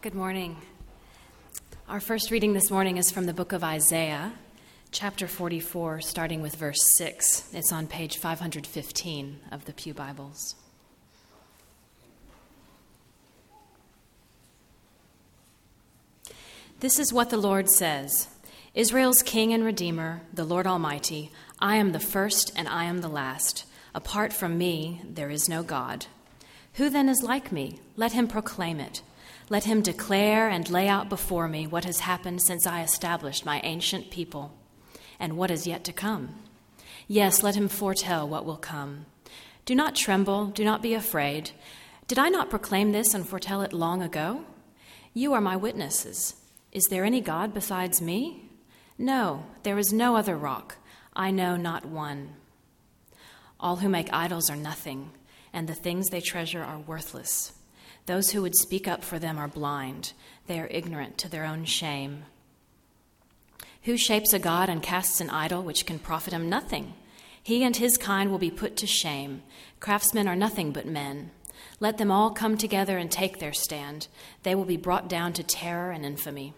Good morning. Our first reading this morning is from the book of Isaiah, chapter 44, starting with verse 6. It's on page 515 of the Pew Bibles. This is what the Lord says Israel's King and Redeemer, the Lord Almighty, I am the first and I am the last. Apart from me, there is no God. Who then is like me? Let him proclaim it. Let him declare and lay out before me what has happened since I established my ancient people and what is yet to come. Yes, let him foretell what will come. Do not tremble, do not be afraid. Did I not proclaim this and foretell it long ago? You are my witnesses. Is there any God besides me? No, there is no other rock. I know not one. All who make idols are nothing, and the things they treasure are worthless. Those who would speak up for them are blind, they are ignorant to their own shame. Who shapes a god and casts an idol which can profit him nothing? He and his kind will be put to shame. Craftsmen are nothing but men. Let them all come together and take their stand. They will be brought down to terror and infamy.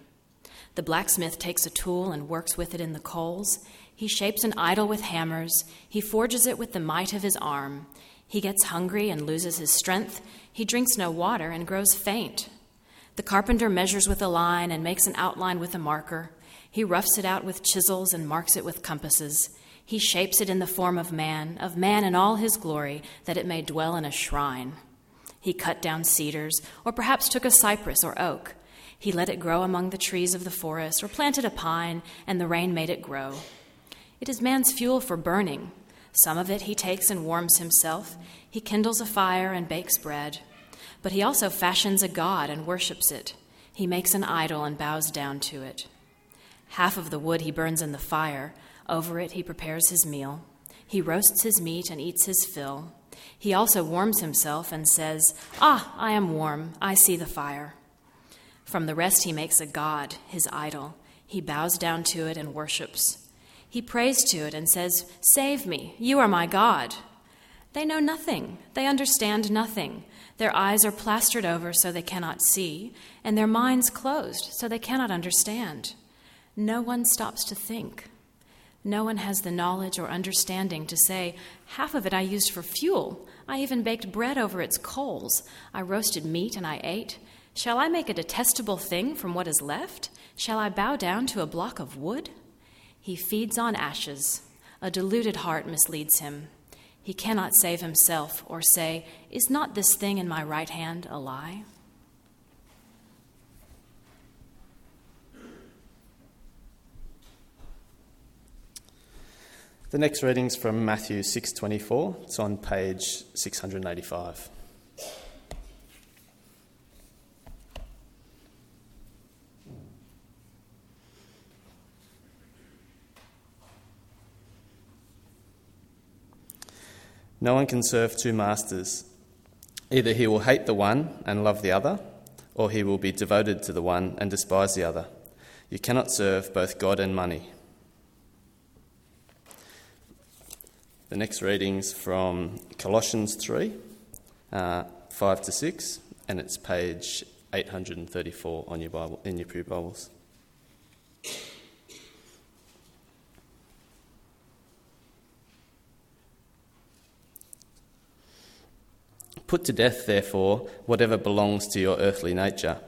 The blacksmith takes a tool and works with it in the coals. He shapes an idol with hammers. He forges it with the might of his arm. He gets hungry and loses his strength. He drinks no water and grows faint. The carpenter measures with a line and makes an outline with a marker. He roughs it out with chisels and marks it with compasses. He shapes it in the form of man, of man in all his glory, that it may dwell in a shrine. He cut down cedars, or perhaps took a cypress or oak. He let it grow among the trees of the forest, or planted a pine, and the rain made it grow. It is man's fuel for burning. Some of it he takes and warms himself. He kindles a fire and bakes bread. But he also fashions a god and worships it. He makes an idol and bows down to it. Half of the wood he burns in the fire. Over it he prepares his meal. He roasts his meat and eats his fill. He also warms himself and says, Ah, I am warm. I see the fire. From the rest he makes a god, his idol. He bows down to it and worships. He prays to it and says, Save me, you are my God. They know nothing, they understand nothing. Their eyes are plastered over so they cannot see, and their minds closed so they cannot understand. No one stops to think. No one has the knowledge or understanding to say, Half of it I used for fuel. I even baked bread over its coals. I roasted meat and I ate. Shall I make a detestable thing from what is left? Shall I bow down to a block of wood? He feeds on ashes. A deluded heart misleads him. He cannot save himself or say, Is not this thing in my right hand a lie? The next reading is from Matthew 6:24. It's on page 685. No one can serve two masters. Either he will hate the one and love the other, or he will be devoted to the one and despise the other. You cannot serve both God and money. The next reading's from Colossians 3, uh, 5 to 6, and it's page 834 on your Bible, in your Pew Bibles. Put to death, therefore, whatever belongs to your earthly nature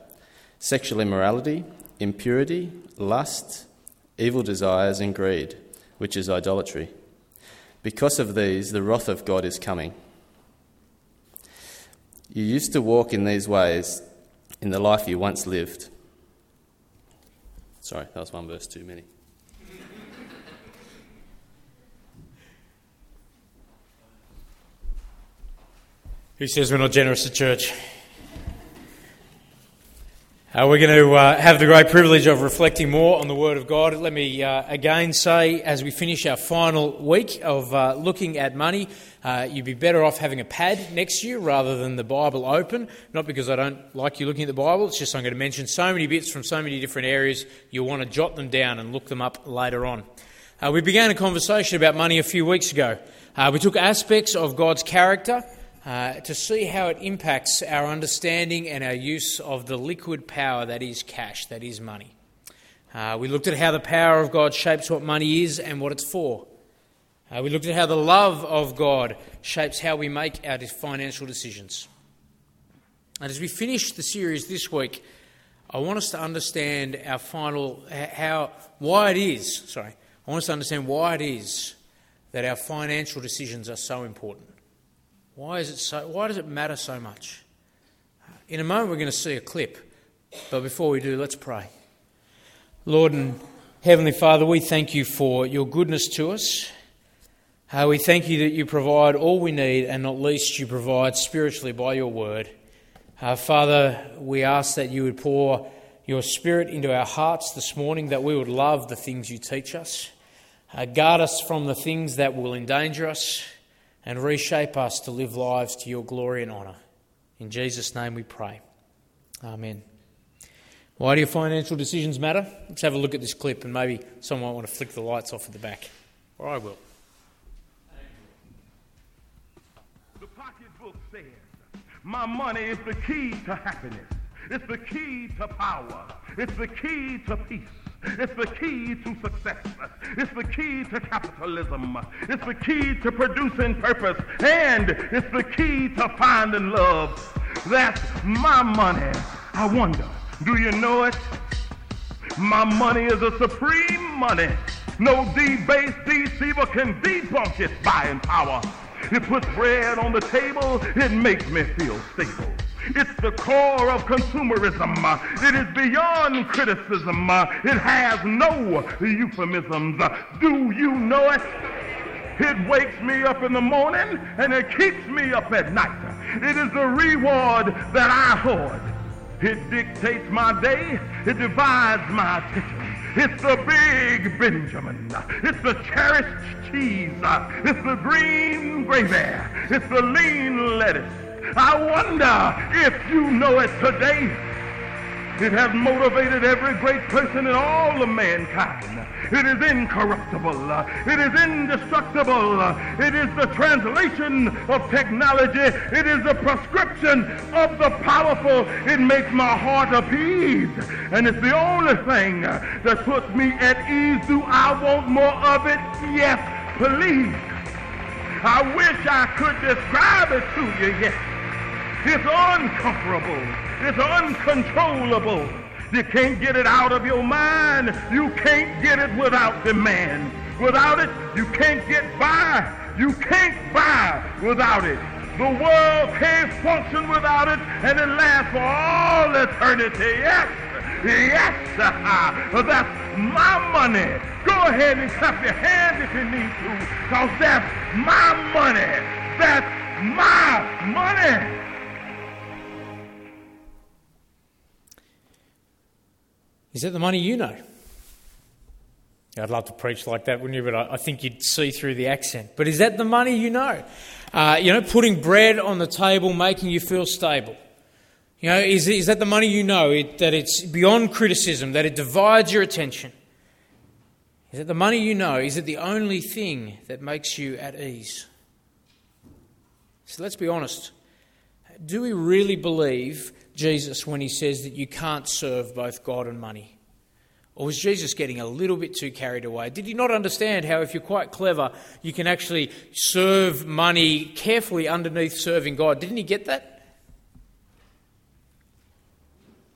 sexual immorality, impurity, lust, evil desires, and greed, which is idolatry. Because of these, the wrath of God is coming. You used to walk in these ways in the life you once lived. Sorry, that was one verse too many. Who says we're not generous to church? Uh, we're going to uh, have the great privilege of reflecting more on the Word of God. Let me uh, again say, as we finish our final week of uh, looking at money, uh, you'd be better off having a pad next to you rather than the Bible open. Not because I don't like you looking at the Bible, it's just I'm going to mention so many bits from so many different areas, you'll want to jot them down and look them up later on. Uh, we began a conversation about money a few weeks ago. we took aspects of God's character uh, to see how it impacts our understanding and our use of the liquid power that is cash, that is money. Uh, we looked at how the power of God shapes what money is and what it's for. Uh, we looked at how the love of God shapes how we make our financial decisions. And as we finish the series this week, I want us to understand our final, how, why it is, sorry, I want us to understand why it is that our financial decisions are so important. Why, is it so, why does it matter so much? In a moment, we're going to see a clip, but before we do, let's pray. Lord and Heavenly Father, we thank you for your goodness to us. Uh, we thank you that you provide all we need, and not least, you provide spiritually by your word. Uh, Father, we ask that you would pour your Spirit into our hearts this morning, that we would love the things you teach us. Uh, guard us from the things that will endanger us, and reshape us to live lives to your glory and honour. In Jesus' name we pray. Amen. Why do your financial decisions matter? Let's have a look at this clip, and maybe someone might want to flick the lights off at the back. Or I will. The pocketbook says, My money is the key to happiness. It's the key to power. It's the key to peace. It's the key to success. It's the key to capitalism. It's the key to producing purpose. And it's the key to finding love. That's my money. I wonder, do you know it? My money is a supreme money. No debased deceiver can debunk its buying power. It puts bread on the table. It makes me feel stable. It's the core of consumerism. It is beyond criticism. It has no euphemisms. Do you know it? It wakes me up in the morning and it keeps me up at night. It is the reward that I hoard. It dictates my day. It divides my attention. It's the big Benjamin. It's the cherished cheese. It's the green gravy. It's the lean lettuce. I wonder if you know it today. It has motivated every great person in all of mankind. It is incorruptible. It is indestructible. It is the translation of technology. It is the prescription of the powerful. It makes my heart appease. And it's the only thing that puts me at ease. Do I want more of it? Yes, please. I wish I could describe it to you, yes. It's uncomfortable. It's uncontrollable. You can't get it out of your mind. You can't get it without demand. Without it, you can't get by. You can't buy without it. The world can't function without it, and it lasts for all eternity. Yes, yes, that's my money. Go ahead and clap your hands if you need to, because that's my money. That's my money. Is that the money you know? I'd love to preach like that, wouldn't you? But I, I think you'd see through the accent. But is that the money you know? Uh, you know, putting bread on the table, making you feel stable. You know, is, is that the money you know? It, that it's beyond criticism, that it divides your attention? Is it the money you know? Is it the only thing that makes you at ease? So let's be honest. Do we really believe Jesus when he says that you can't serve both God and money? Or was Jesus getting a little bit too carried away? Did he not understand how, if you're quite clever, you can actually serve money carefully underneath serving God? Didn't he get that?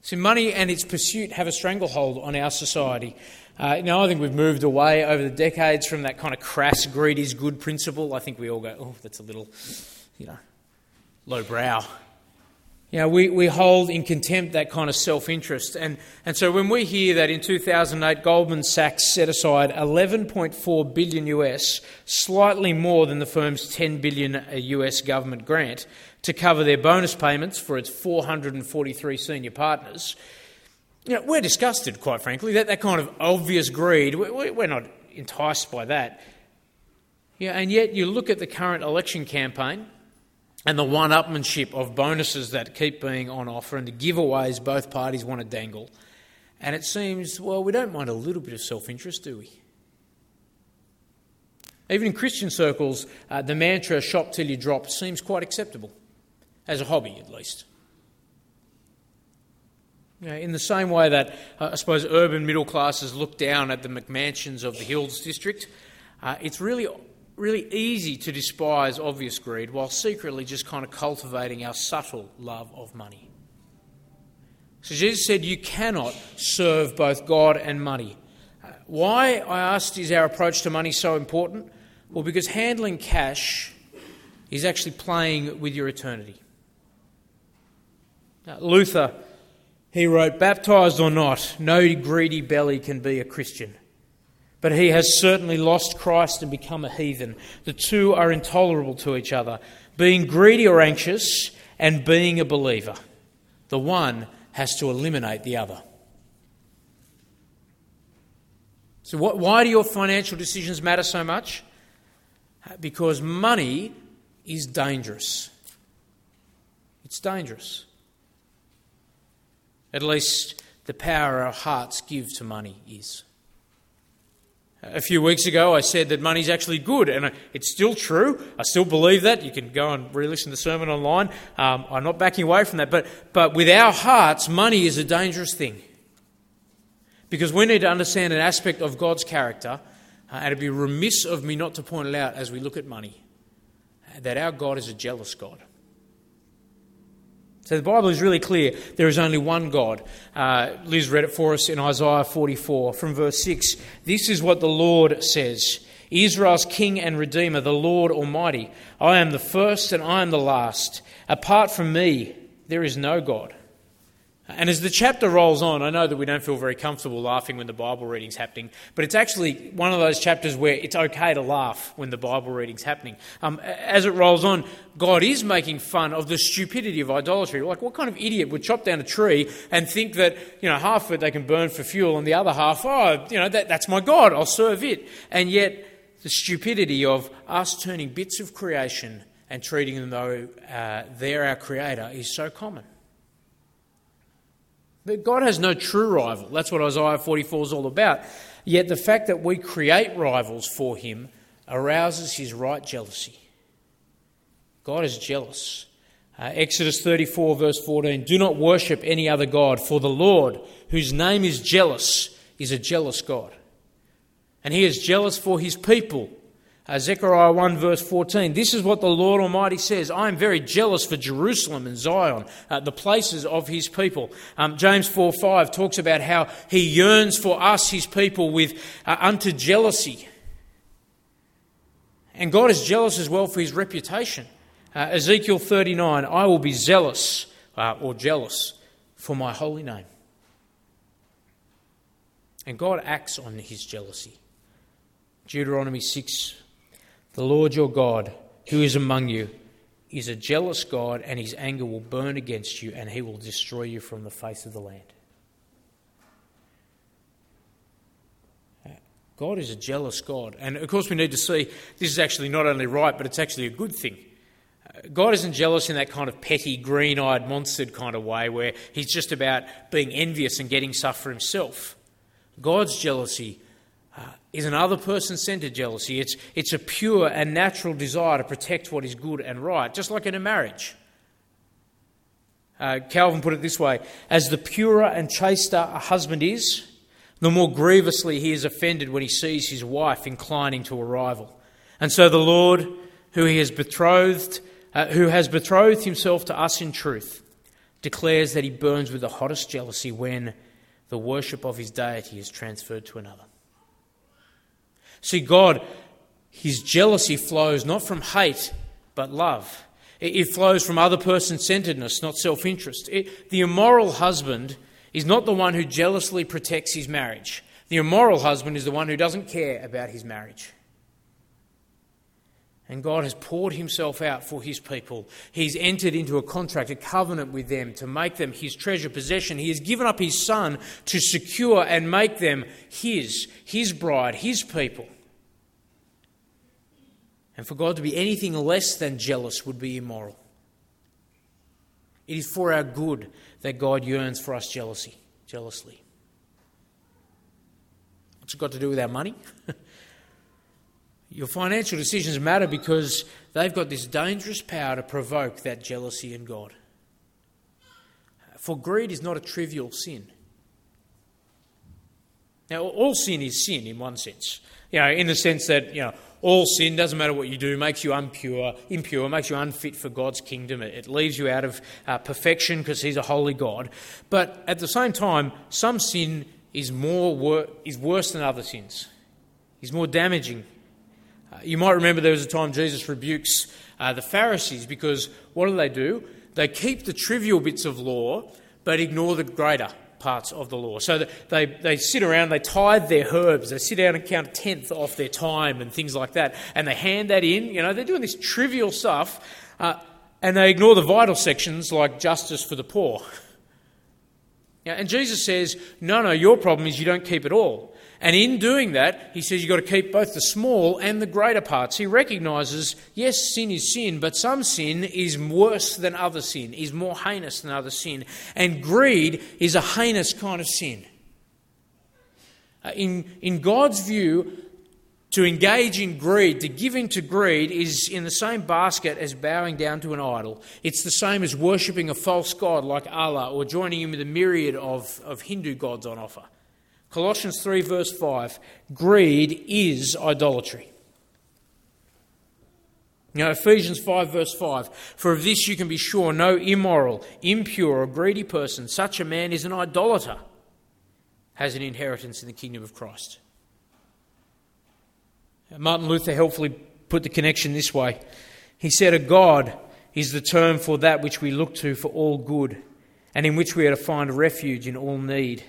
See, money and its pursuit have a stranglehold on our society. Uh, now, I think we've moved away over the decades from that kind of crass greed is good principle. I think we all go, oh, that's a little, you know, low brow. You know, we, we hold in contempt that kind of self interest. And, and so when we hear that in 2008, Goldman Sachs set aside 11.4 billion US, slightly more than the firm's 10 billion US government grant, to cover their bonus payments for its 443 senior partners, you know, we're disgusted, quite frankly. That, that kind of obvious greed, we're not enticed by that. Yeah, and yet you look at the current election campaign and the one upmanship of bonuses that keep being on offer and the giveaways both parties want to dangle. And it seems, well, we don't mind a little bit of self interest, do we? Even in Christian circles, uh, the mantra shop till you drop seems quite acceptable, as a hobby at least. You know, in the same way that uh, I suppose urban middle classes look down at the McMansions of the Hills district, uh, it's really, really easy to despise obvious greed while secretly just kind of cultivating our subtle love of money. So Jesus said, You cannot serve both God and money. Uh, why, I asked, is our approach to money so important? Well, because handling cash is actually playing with your eternity. Now, Luther, he wrote, Baptized or not, no greedy belly can be a Christian. But he has certainly lost Christ and become a heathen. The two are intolerable to each other. Being greedy or anxious and being a believer. The one has to eliminate the other. So, what, why do your financial decisions matter so much? Because money is dangerous. It's dangerous. At least the power our hearts give to money is. A few weeks ago, I said that money's actually good, and it's still true. I still believe that. You can go and re listen to the sermon online. Um, I'm not backing away from that. But, but with our hearts, money is a dangerous thing. Because we need to understand an aspect of God's character, uh, and it'd be remiss of me not to point it out as we look at money that our God is a jealous God. So the Bible is really clear. There is only one God. Uh, Liz read it for us in Isaiah 44 from verse 6. This is what the Lord says Israel's King and Redeemer, the Lord Almighty. I am the first and I am the last. Apart from me, there is no God. And as the chapter rolls on, I know that we don't feel very comfortable laughing when the Bible reading's happening, but it's actually one of those chapters where it's okay to laugh when the Bible reading's happening. Um, as it rolls on, God is making fun of the stupidity of idolatry. Like, what kind of idiot would chop down a tree and think that, you know, half of it they can burn for fuel and the other half, oh, you know, that, that's my God, I'll serve it. And yet, the stupidity of us turning bits of creation and treating them though uh, they're our creator is so common. But God has no true rival. That's what Isaiah 44 is all about. Yet the fact that we create rivals for him arouses his right jealousy. God is jealous. Uh, Exodus 34, verse 14 Do not worship any other God, for the Lord, whose name is jealous, is a jealous God. And he is jealous for his people uh, Zechariah 1, verse 14. This is what the Lord Almighty says I am very jealous for Jerusalem and Zion, uh, the places of his people. Um, James 4, 5 talks about how he yearns for us, his people, with uh, unto jealousy. And God is jealous as well for his reputation. Uh, Ezekiel 39 I will be zealous uh, or jealous for my holy name. And God acts on his jealousy. Deuteronomy 6, the Lord your God, who is among you, is a jealous God, and his anger will burn against you, and he will destroy you from the face of the land. God is a jealous God. And of course, we need to see this is actually not only right, but it's actually a good thing. God isn't jealous in that kind of petty, green eyed, monstered kind of way where he's just about being envious and getting stuff for himself. God's jealousy uh, is an other person centered jealousy. It's, it's a pure and natural desire to protect what is good and right, just like in a marriage. Uh, Calvin put it this way As the purer and chaster a husband is, the more grievously he is offended when he sees his wife inclining to a rival. And so the Lord, who he has betrothed, uh, who has betrothed himself to us in truth, declares that he burns with the hottest jealousy when the worship of his deity is transferred to another. See, God, His jealousy flows not from hate, but love. It flows from other person centeredness, not self interest. The immoral husband is not the one who jealously protects his marriage. The immoral husband is the one who doesn't care about his marriage. And God has poured himself out for his people. He's entered into a contract, a covenant with them to make them his treasure possession. He has given up his son to secure and make them his, his bride, his people. And for God to be anything less than jealous would be immoral. It is for our good that God yearns for us jealousy, jealously. What's it got to do with our money? Your financial decisions matter because they've got this dangerous power to provoke that jealousy in God. For greed is not a trivial sin. Now, all sin is sin in one sense. You know, in the sense that, you know, all sin, doesn't matter what you do, makes you impure, impure makes you unfit for God's kingdom. It, it leaves you out of uh, perfection because He's a holy God. But at the same time, some sin is, more wor- is worse than other sins, is more damaging. Uh, you might remember there was a time Jesus rebukes uh, the Pharisees because what do they do? They keep the trivial bits of law but ignore the greater parts of the law. So they, they sit around, they tithe their herbs, they sit down and count a tenth off their time and things like that, and they hand that in. You know, they're doing this trivial stuff, uh, and they ignore the vital sections like justice for the poor. Yeah, and Jesus says, no, no, your problem is you don't keep it all. And in doing that, he says you've got to keep both the small and the greater parts. He recognizes, yes, sin is sin, but some sin is worse than other sin, is more heinous than other sin. And greed is a heinous kind of sin. Uh, in, in God's view, to engage in greed, to give into greed, is in the same basket as bowing down to an idol. It's the same as worshipping a false god like Allah or joining in with a myriad of, of Hindu gods on offer. Colossians 3, verse 5 greed is idolatry. Now, Ephesians 5, verse 5 For of this you can be sure no immoral, impure, or greedy person, such a man is an idolater, has an inheritance in the kingdom of Christ. Martin Luther helpfully put the connection this way. He said, A God is the term for that which we look to for all good, and in which we are to find refuge in all need.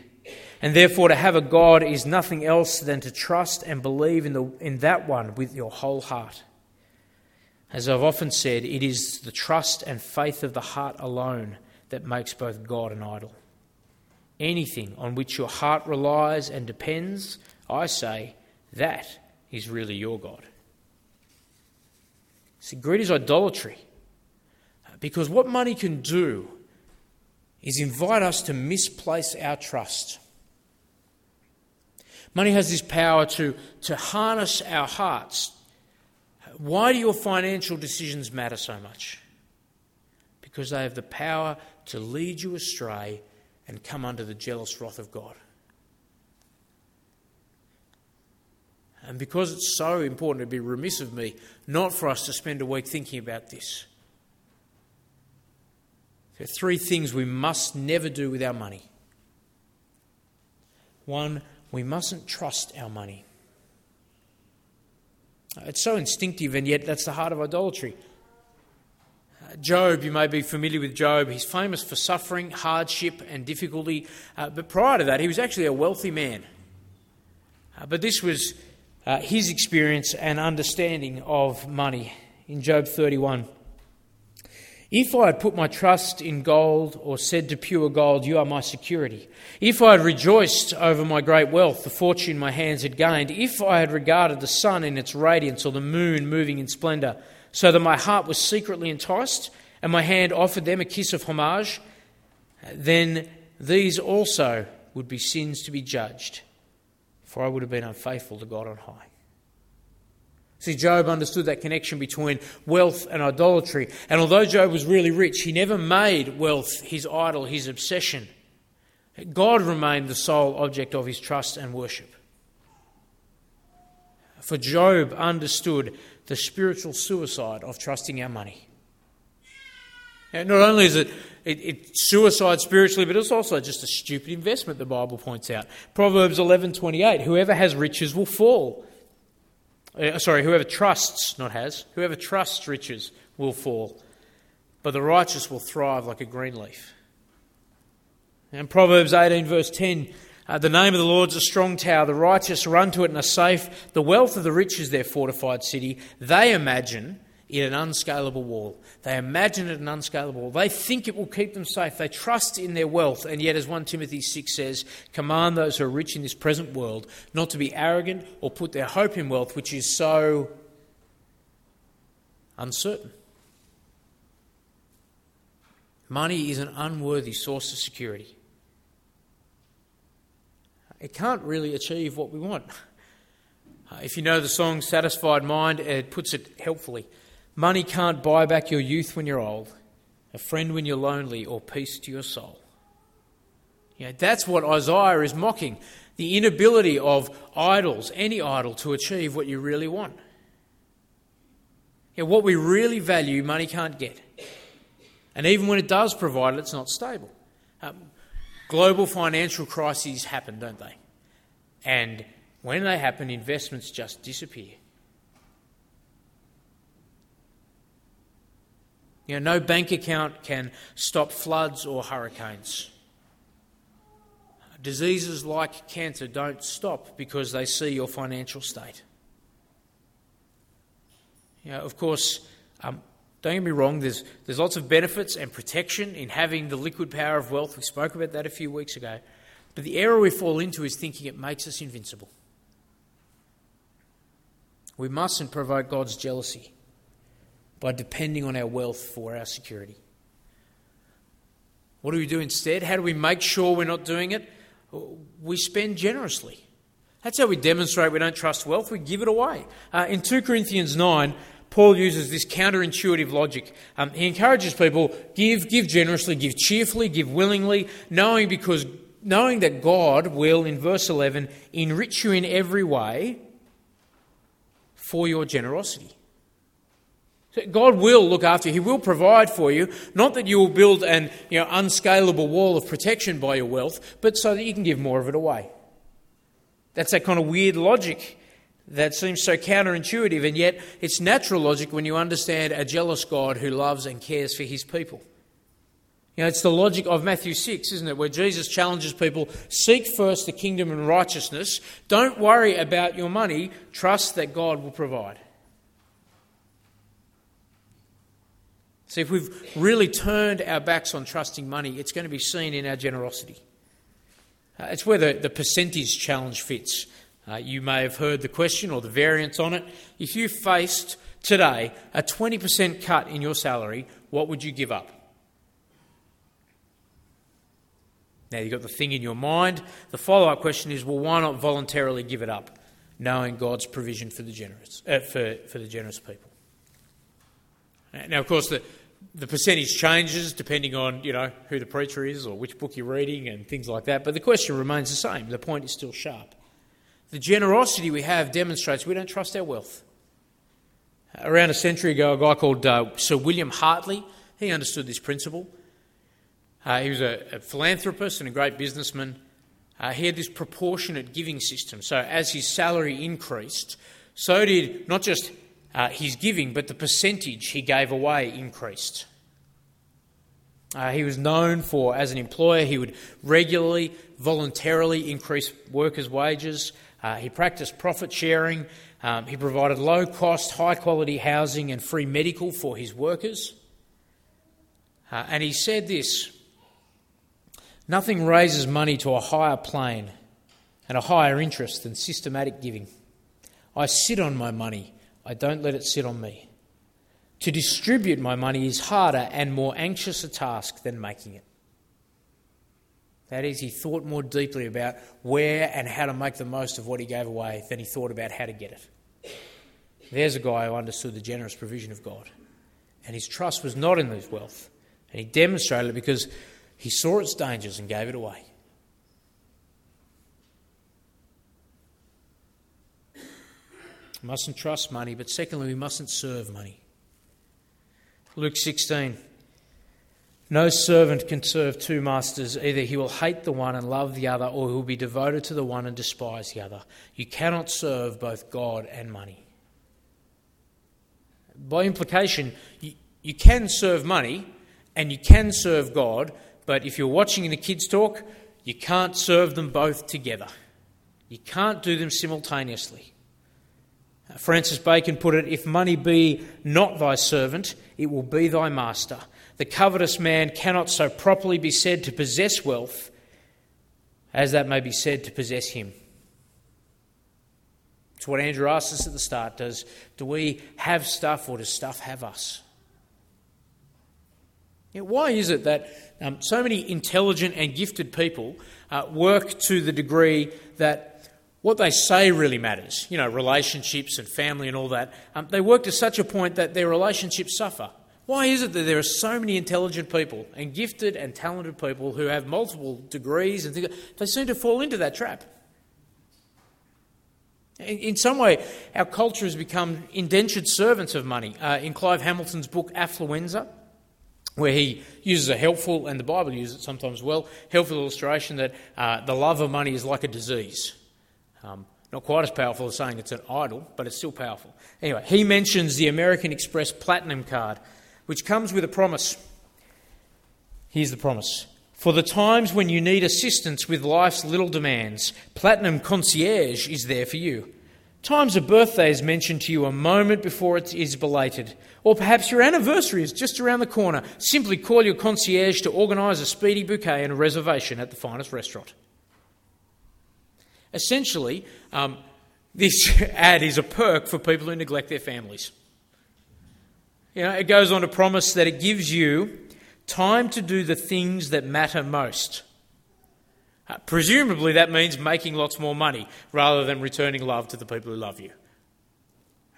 And therefore, to have a God is nothing else than to trust and believe in, the, in that one with your whole heart. As I've often said, it is the trust and faith of the heart alone that makes both God and idol. Anything on which your heart relies and depends, I say, that is really your God. See, greed is idolatry. Because what money can do is invite us to misplace our trust. Money has this power to, to harness our hearts. Why do your financial decisions matter so much? Because they have the power to lead you astray and come under the jealous wrath of God. And because it's so important, it'd be remiss of me not for us to spend a week thinking about this. There are three things we must never do with our money. One, we mustn't trust our money. It's so instinctive, and yet that's the heart of idolatry. Uh, Job, you may be familiar with Job. He's famous for suffering, hardship, and difficulty. Uh, but prior to that, he was actually a wealthy man. Uh, but this was uh, his experience and understanding of money in Job 31. If I had put my trust in gold or said to pure gold, You are my security, if I had rejoiced over my great wealth, the fortune my hands had gained, if I had regarded the sun in its radiance or the moon moving in splendour, so that my heart was secretly enticed and my hand offered them a kiss of homage, then these also would be sins to be judged, for I would have been unfaithful to God on high. See, Job understood that connection between wealth and idolatry. And although Job was really rich, he never made wealth his idol, his obsession. God remained the sole object of his trust and worship. For Job understood the spiritual suicide of trusting our money. And not only is it, it, it, suicide spiritually, but it's also just a stupid investment, the Bible points out. Proverbs 11.28, whoever has riches will fall. Uh, sorry, whoever trusts, not has, whoever trusts riches will fall, but the righteous will thrive like a green leaf. And Proverbs 18, verse 10 uh, The name of the Lord is a strong tower, the righteous run to it and are safe. The wealth of the rich is their fortified city. They imagine in an unscalable wall. They imagine it an unscalable wall. They think it will keep them safe. They trust in their wealth. And yet, as 1 Timothy 6 says, command those who are rich in this present world not to be arrogant or put their hope in wealth, which is so uncertain. Money is an unworthy source of security. It can't really achieve what we want. If you know the song Satisfied Mind, it puts it helpfully. Money can't buy back your youth when you're old, a friend when you're lonely, or peace to your soul. You know, that's what Isaiah is mocking the inability of idols, any idol, to achieve what you really want. You know, what we really value, money can't get. And even when it does provide it, it's not stable. Um, global financial crises happen, don't they? And when they happen, investments just disappear. You know, no bank account can stop floods or hurricanes. Diseases like cancer don't stop because they see your financial state. You know, of course, um, don't get me wrong, there's, there's lots of benefits and protection in having the liquid power of wealth. We spoke about that a few weeks ago. But the error we fall into is thinking it makes us invincible. We mustn't provoke God's jealousy by depending on our wealth for our security. What do we do instead? How do we make sure we're not doing it? We spend generously. That's how we demonstrate we don't trust wealth. We give it away. Uh, in 2 Corinthians 9, Paul uses this counterintuitive logic. Um, he encourages people give, give generously, give cheerfully, give willingly, knowing because knowing that God will, in verse 11, enrich you in every way for your generosity. God will look after you. He will provide for you. Not that you will build an you know, unscalable wall of protection by your wealth, but so that you can give more of it away. That's that kind of weird logic that seems so counterintuitive, and yet it's natural logic when you understand a jealous God who loves and cares for his people. You know, it's the logic of Matthew 6, isn't it? Where Jesus challenges people seek first the kingdom and righteousness. Don't worry about your money, trust that God will provide. See, if we've really turned our backs on trusting money, it's going to be seen in our generosity. Uh, it's where the, the percentage challenge fits. Uh, you may have heard the question or the variance on it. If you faced today a 20% cut in your salary, what would you give up? Now you've got the thing in your mind. The follow up question is well, why not voluntarily give it up, knowing God's provision for the generous, uh, for, for the generous people? Now, of course, the, the percentage changes depending on you know who the preacher is or which book you're reading and things like that. But the question remains the same. The point is still sharp. The generosity we have demonstrates we don't trust our wealth. Around a century ago, a guy called uh, Sir William Hartley he understood this principle. Uh, he was a, a, philanthropist and a great businessman. Uh, he had this proportionate giving system. So as his salary increased, so did not just uh, his giving, but the percentage he gave away increased. Uh, he was known for, as an employer, he would regularly, voluntarily increase workers' wages. Uh, he practiced profit sharing. Um, he provided low cost, high quality housing and free medical for his workers. Uh, and he said this Nothing raises money to a higher plane and a higher interest than systematic giving. I sit on my money I don't let it sit on me. To distribute my money is harder and more anxious a task than making it. That is, he thought more deeply about where and how to make the most of what he gave away than he thought about how to get it. There's a guy who understood the generous provision of God. And his trust was not in his wealth. And he demonstrated it because he saw its dangers and gave it away. We mustn't trust money, but secondly, we mustn't serve money. Luke 16. No servant can serve two masters. Either he will hate the one and love the other, or he will be devoted to the one and despise the other. You cannot serve both God and money. By implication, you, you can serve money and you can serve God, but if you're watching the kids talk, you can't serve them both together. You can't do them simultaneously. Francis Bacon put it If money be not thy servant, it will be thy master. The covetous man cannot so properly be said to possess wealth as that may be said to possess him. It's what Andrew asked us at the start does do we have stuff or does stuff have us? Why is it that um, so many intelligent and gifted people uh, work to the degree that what they say really matters. You know, relationships and family and all that. Um, they work to such a point that their relationships suffer. Why is it that there are so many intelligent people and gifted and talented people who have multiple degrees and things? They seem to fall into that trap. In, some way, our culture has become indentured servants of money. Uh, in Clive Hamilton's book Affluenza, where he uses a helpful, and the Bible uses it sometimes well, helpful illustration that uh, the love of money is like a disease. Um, not quite as powerful as saying it's an idol, but it's still powerful. Anyway, he mentions the American Express Platinum card which comes with a promise. Here's the promise. For the times when you need assistance with life's little demands, Platinum Concierge is there for you. Times of birthday is mentioned to you a moment before it is belated. Or perhaps your anniversary is just around the corner. Simply call your concierge to organise a speedy bouquet and a reservation at the finest restaurant. Essentially, um, this ad is a perk for people who neglect their families. You know, it goes on to promise that it gives you time to do the things that matter most. Uh, presumably, that means making lots more money rather than returning love to the people who love you.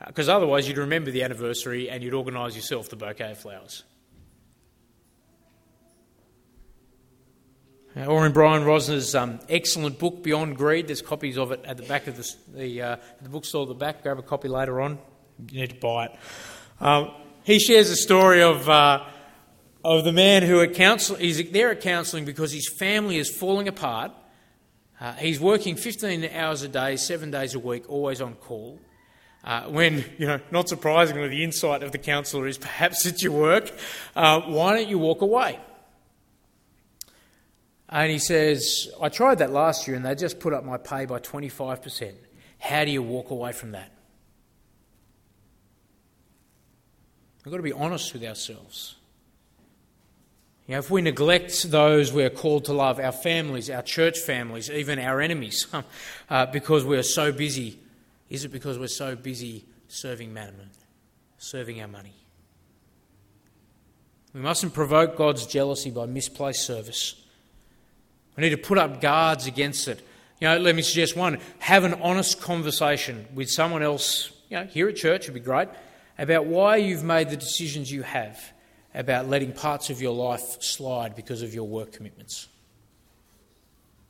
Because uh, otherwise, you'd remember the anniversary and you'd organise yourself the bouquet of flowers. Or in Brian Rosner's um, excellent book, Beyond Greed, there's copies of it at the back of the, the, uh, the bookstore at the back. Grab a copy later on. You need to buy it. Um, he shares a story of, uh, of the man who at counsel, he's there at counselling because his family is falling apart. Uh, he's working 15 hours a day, seven days a week, always on call. Uh, when, you know, not surprisingly, the insight of the counsellor is perhaps it's your work. Uh, why don't you walk away? And he says, I tried that last year and they just put up my pay by 25%. How do you walk away from that? We've got to be honest with ourselves. You know, if we neglect those we're called to love, our families, our church families, even our enemies, uh, because we're so busy, is it because we're so busy serving mammon, serving our money? We mustn't provoke God's jealousy by misplaced service. We need to put up guards against it. You know, let me suggest one have an honest conversation with someone else, you know, here at church would be great about why you've made the decisions you have about letting parts of your life slide because of your work commitments.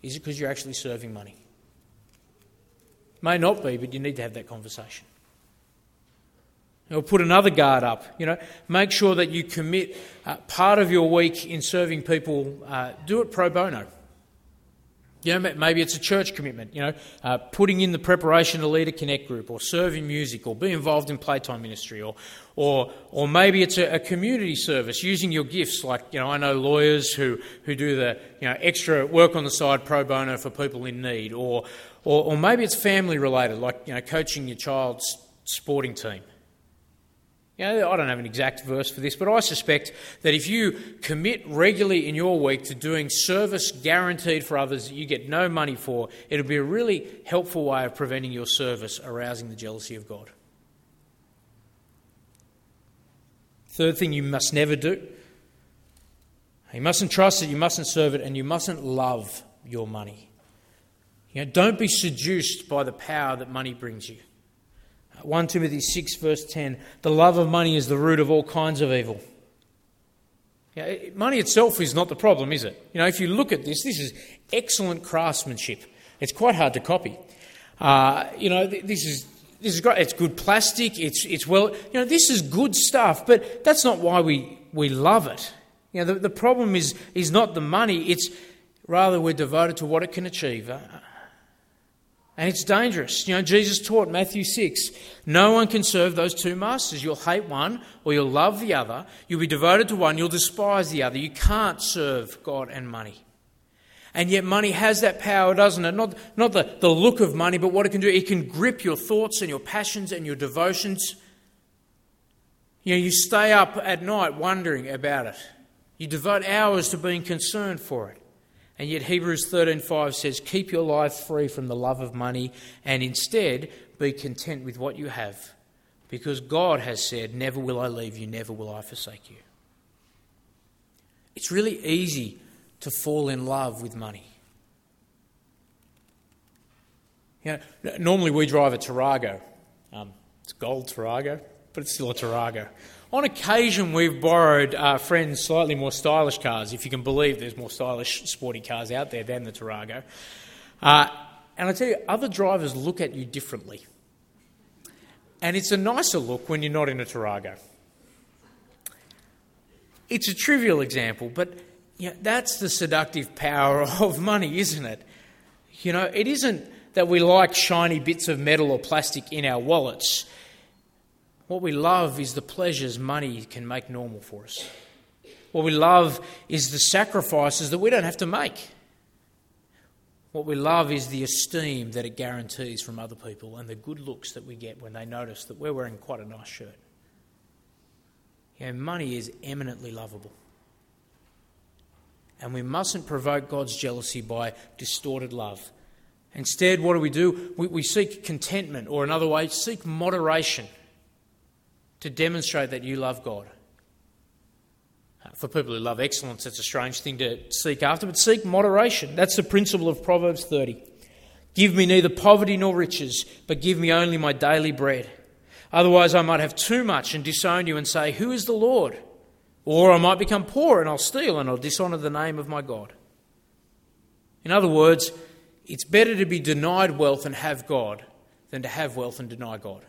Is it because you're actually serving money? May not be, but you need to have that conversation. Or put another guard up. You know, make sure that you commit uh, part of your week in serving people. Uh, do it pro bono. You know, maybe it's a church commitment, you know, uh, putting in the preparation to lead a connect group or serving music or be involved in playtime ministry or, or, or maybe it's a, a, community service using your gifts. Like, you know, I know lawyers who, who do the, you know, extra work on the side pro bono for people in need or, or, or maybe it's family related, like, you know, coaching your child's sporting team. You know, I don't have an exact verse for this, but I suspect that if you commit regularly in your week to doing service guaranteed for others that you get no money for, it'll be a really helpful way of preventing your service arousing the jealousy of God. Third thing you must never do you mustn't trust it, you mustn't serve it, and you mustn't love your money. You know, don't be seduced by the power that money brings you. 1 Timothy 6, verse 10 the love of money is the root of all kinds of evil. Yeah, money itself is not the problem, is it? You know, if you look at this, this is excellent craftsmanship. It's quite hard to copy. Uh, you know, this is this is great. It's good plastic. It's it's well. You know, this is good stuff. But that's not why we we love it. You know, the, the problem is is not the money. It's rather we're devoted to what it can achieve. And it's dangerous. You know, Jesus taught Matthew 6 no one can serve those two masters. You'll hate one or you'll love the other. You'll be devoted to one, you'll despise the other. You can't serve God and money. And yet, money has that power, doesn't it? Not, not the, the look of money, but what it can do. It can grip your thoughts and your passions and your devotions. You know, you stay up at night wondering about it. You devote hours to being concerned for it. And yet Hebrews 13:5 says, "Keep your life free from the love of money and instead be content with what you have, because God has said, never will I leave you, never will I forsake you." It's really easy to fall in love with money. You know, normally we drive a Tarago. Um, it's gold Tarago, but it's still a Tarago. On occasion, we've borrowed uh, friends' slightly more stylish cars, if you can believe there's more stylish, sporty cars out there than the Tarago. Uh, and I tell you, other drivers look at you differently. And it's a nicer look when you're not in a Tarago. It's a trivial example, but you know, that's the seductive power of money, isn't it? You know, it isn't that we like shiny bits of metal or plastic in our wallets. What we love is the pleasures money can make normal for us. What we love is the sacrifices that we don't have to make. What we love is the esteem that it guarantees from other people and the good looks that we get when they notice that we're wearing quite a nice shirt. You know, money is eminently lovable. And we mustn't provoke God's jealousy by distorted love. Instead, what do we do? We, we seek contentment, or in another way, seek moderation to demonstrate that you love God. Uh, for people who love excellence, that's a strange thing to seek after, but seek moderation. That's the principle of Proverbs 30. Give me neither poverty nor riches, but give me only my daily bread. Otherwise, I might have too much and disown you and say, Who is the Lord? Or I might become poor and I'll steal and I'll dishonour the name of my God. In other words, it's better to be denied wealth and have God than to have wealth and deny God.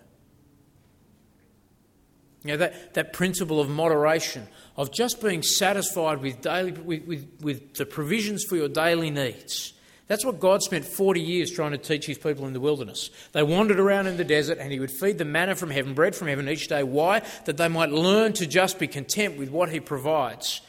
You know, that, that principle of moderation, of just being satisfied with, daily, with, with, with the provisions for your daily needs. That's what God spent 40 years trying to teach his people in the wilderness. They wandered around in the desert and he would feed them manna from heaven, bread from heaven each day. Why? That they might learn to just be content with what he provides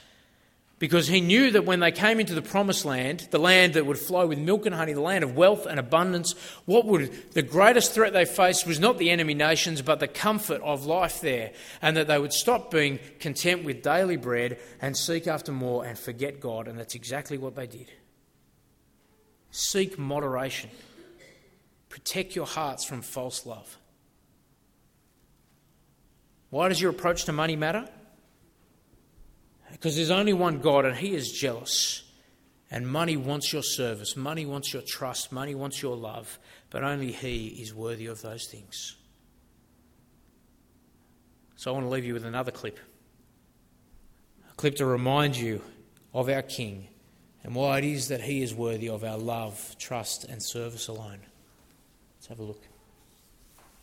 because he knew that when they came into the promised land, the land that would flow with milk and honey, the land of wealth and abundance, what would the greatest threat they faced was not the enemy nations, but the comfort of life there, and that they would stop being content with daily bread and seek after more and forget God, and that's exactly what they did. Seek moderation. Protect your hearts from false love. Why does your approach to money matter? Because there's only one God and He is jealous. And money wants your service, money wants your trust, money wants your love, but only He is worthy of those things. So I want to leave you with another clip. A clip to remind you of our King and why it is that He is worthy of our love, trust, and service alone. Let's have a look.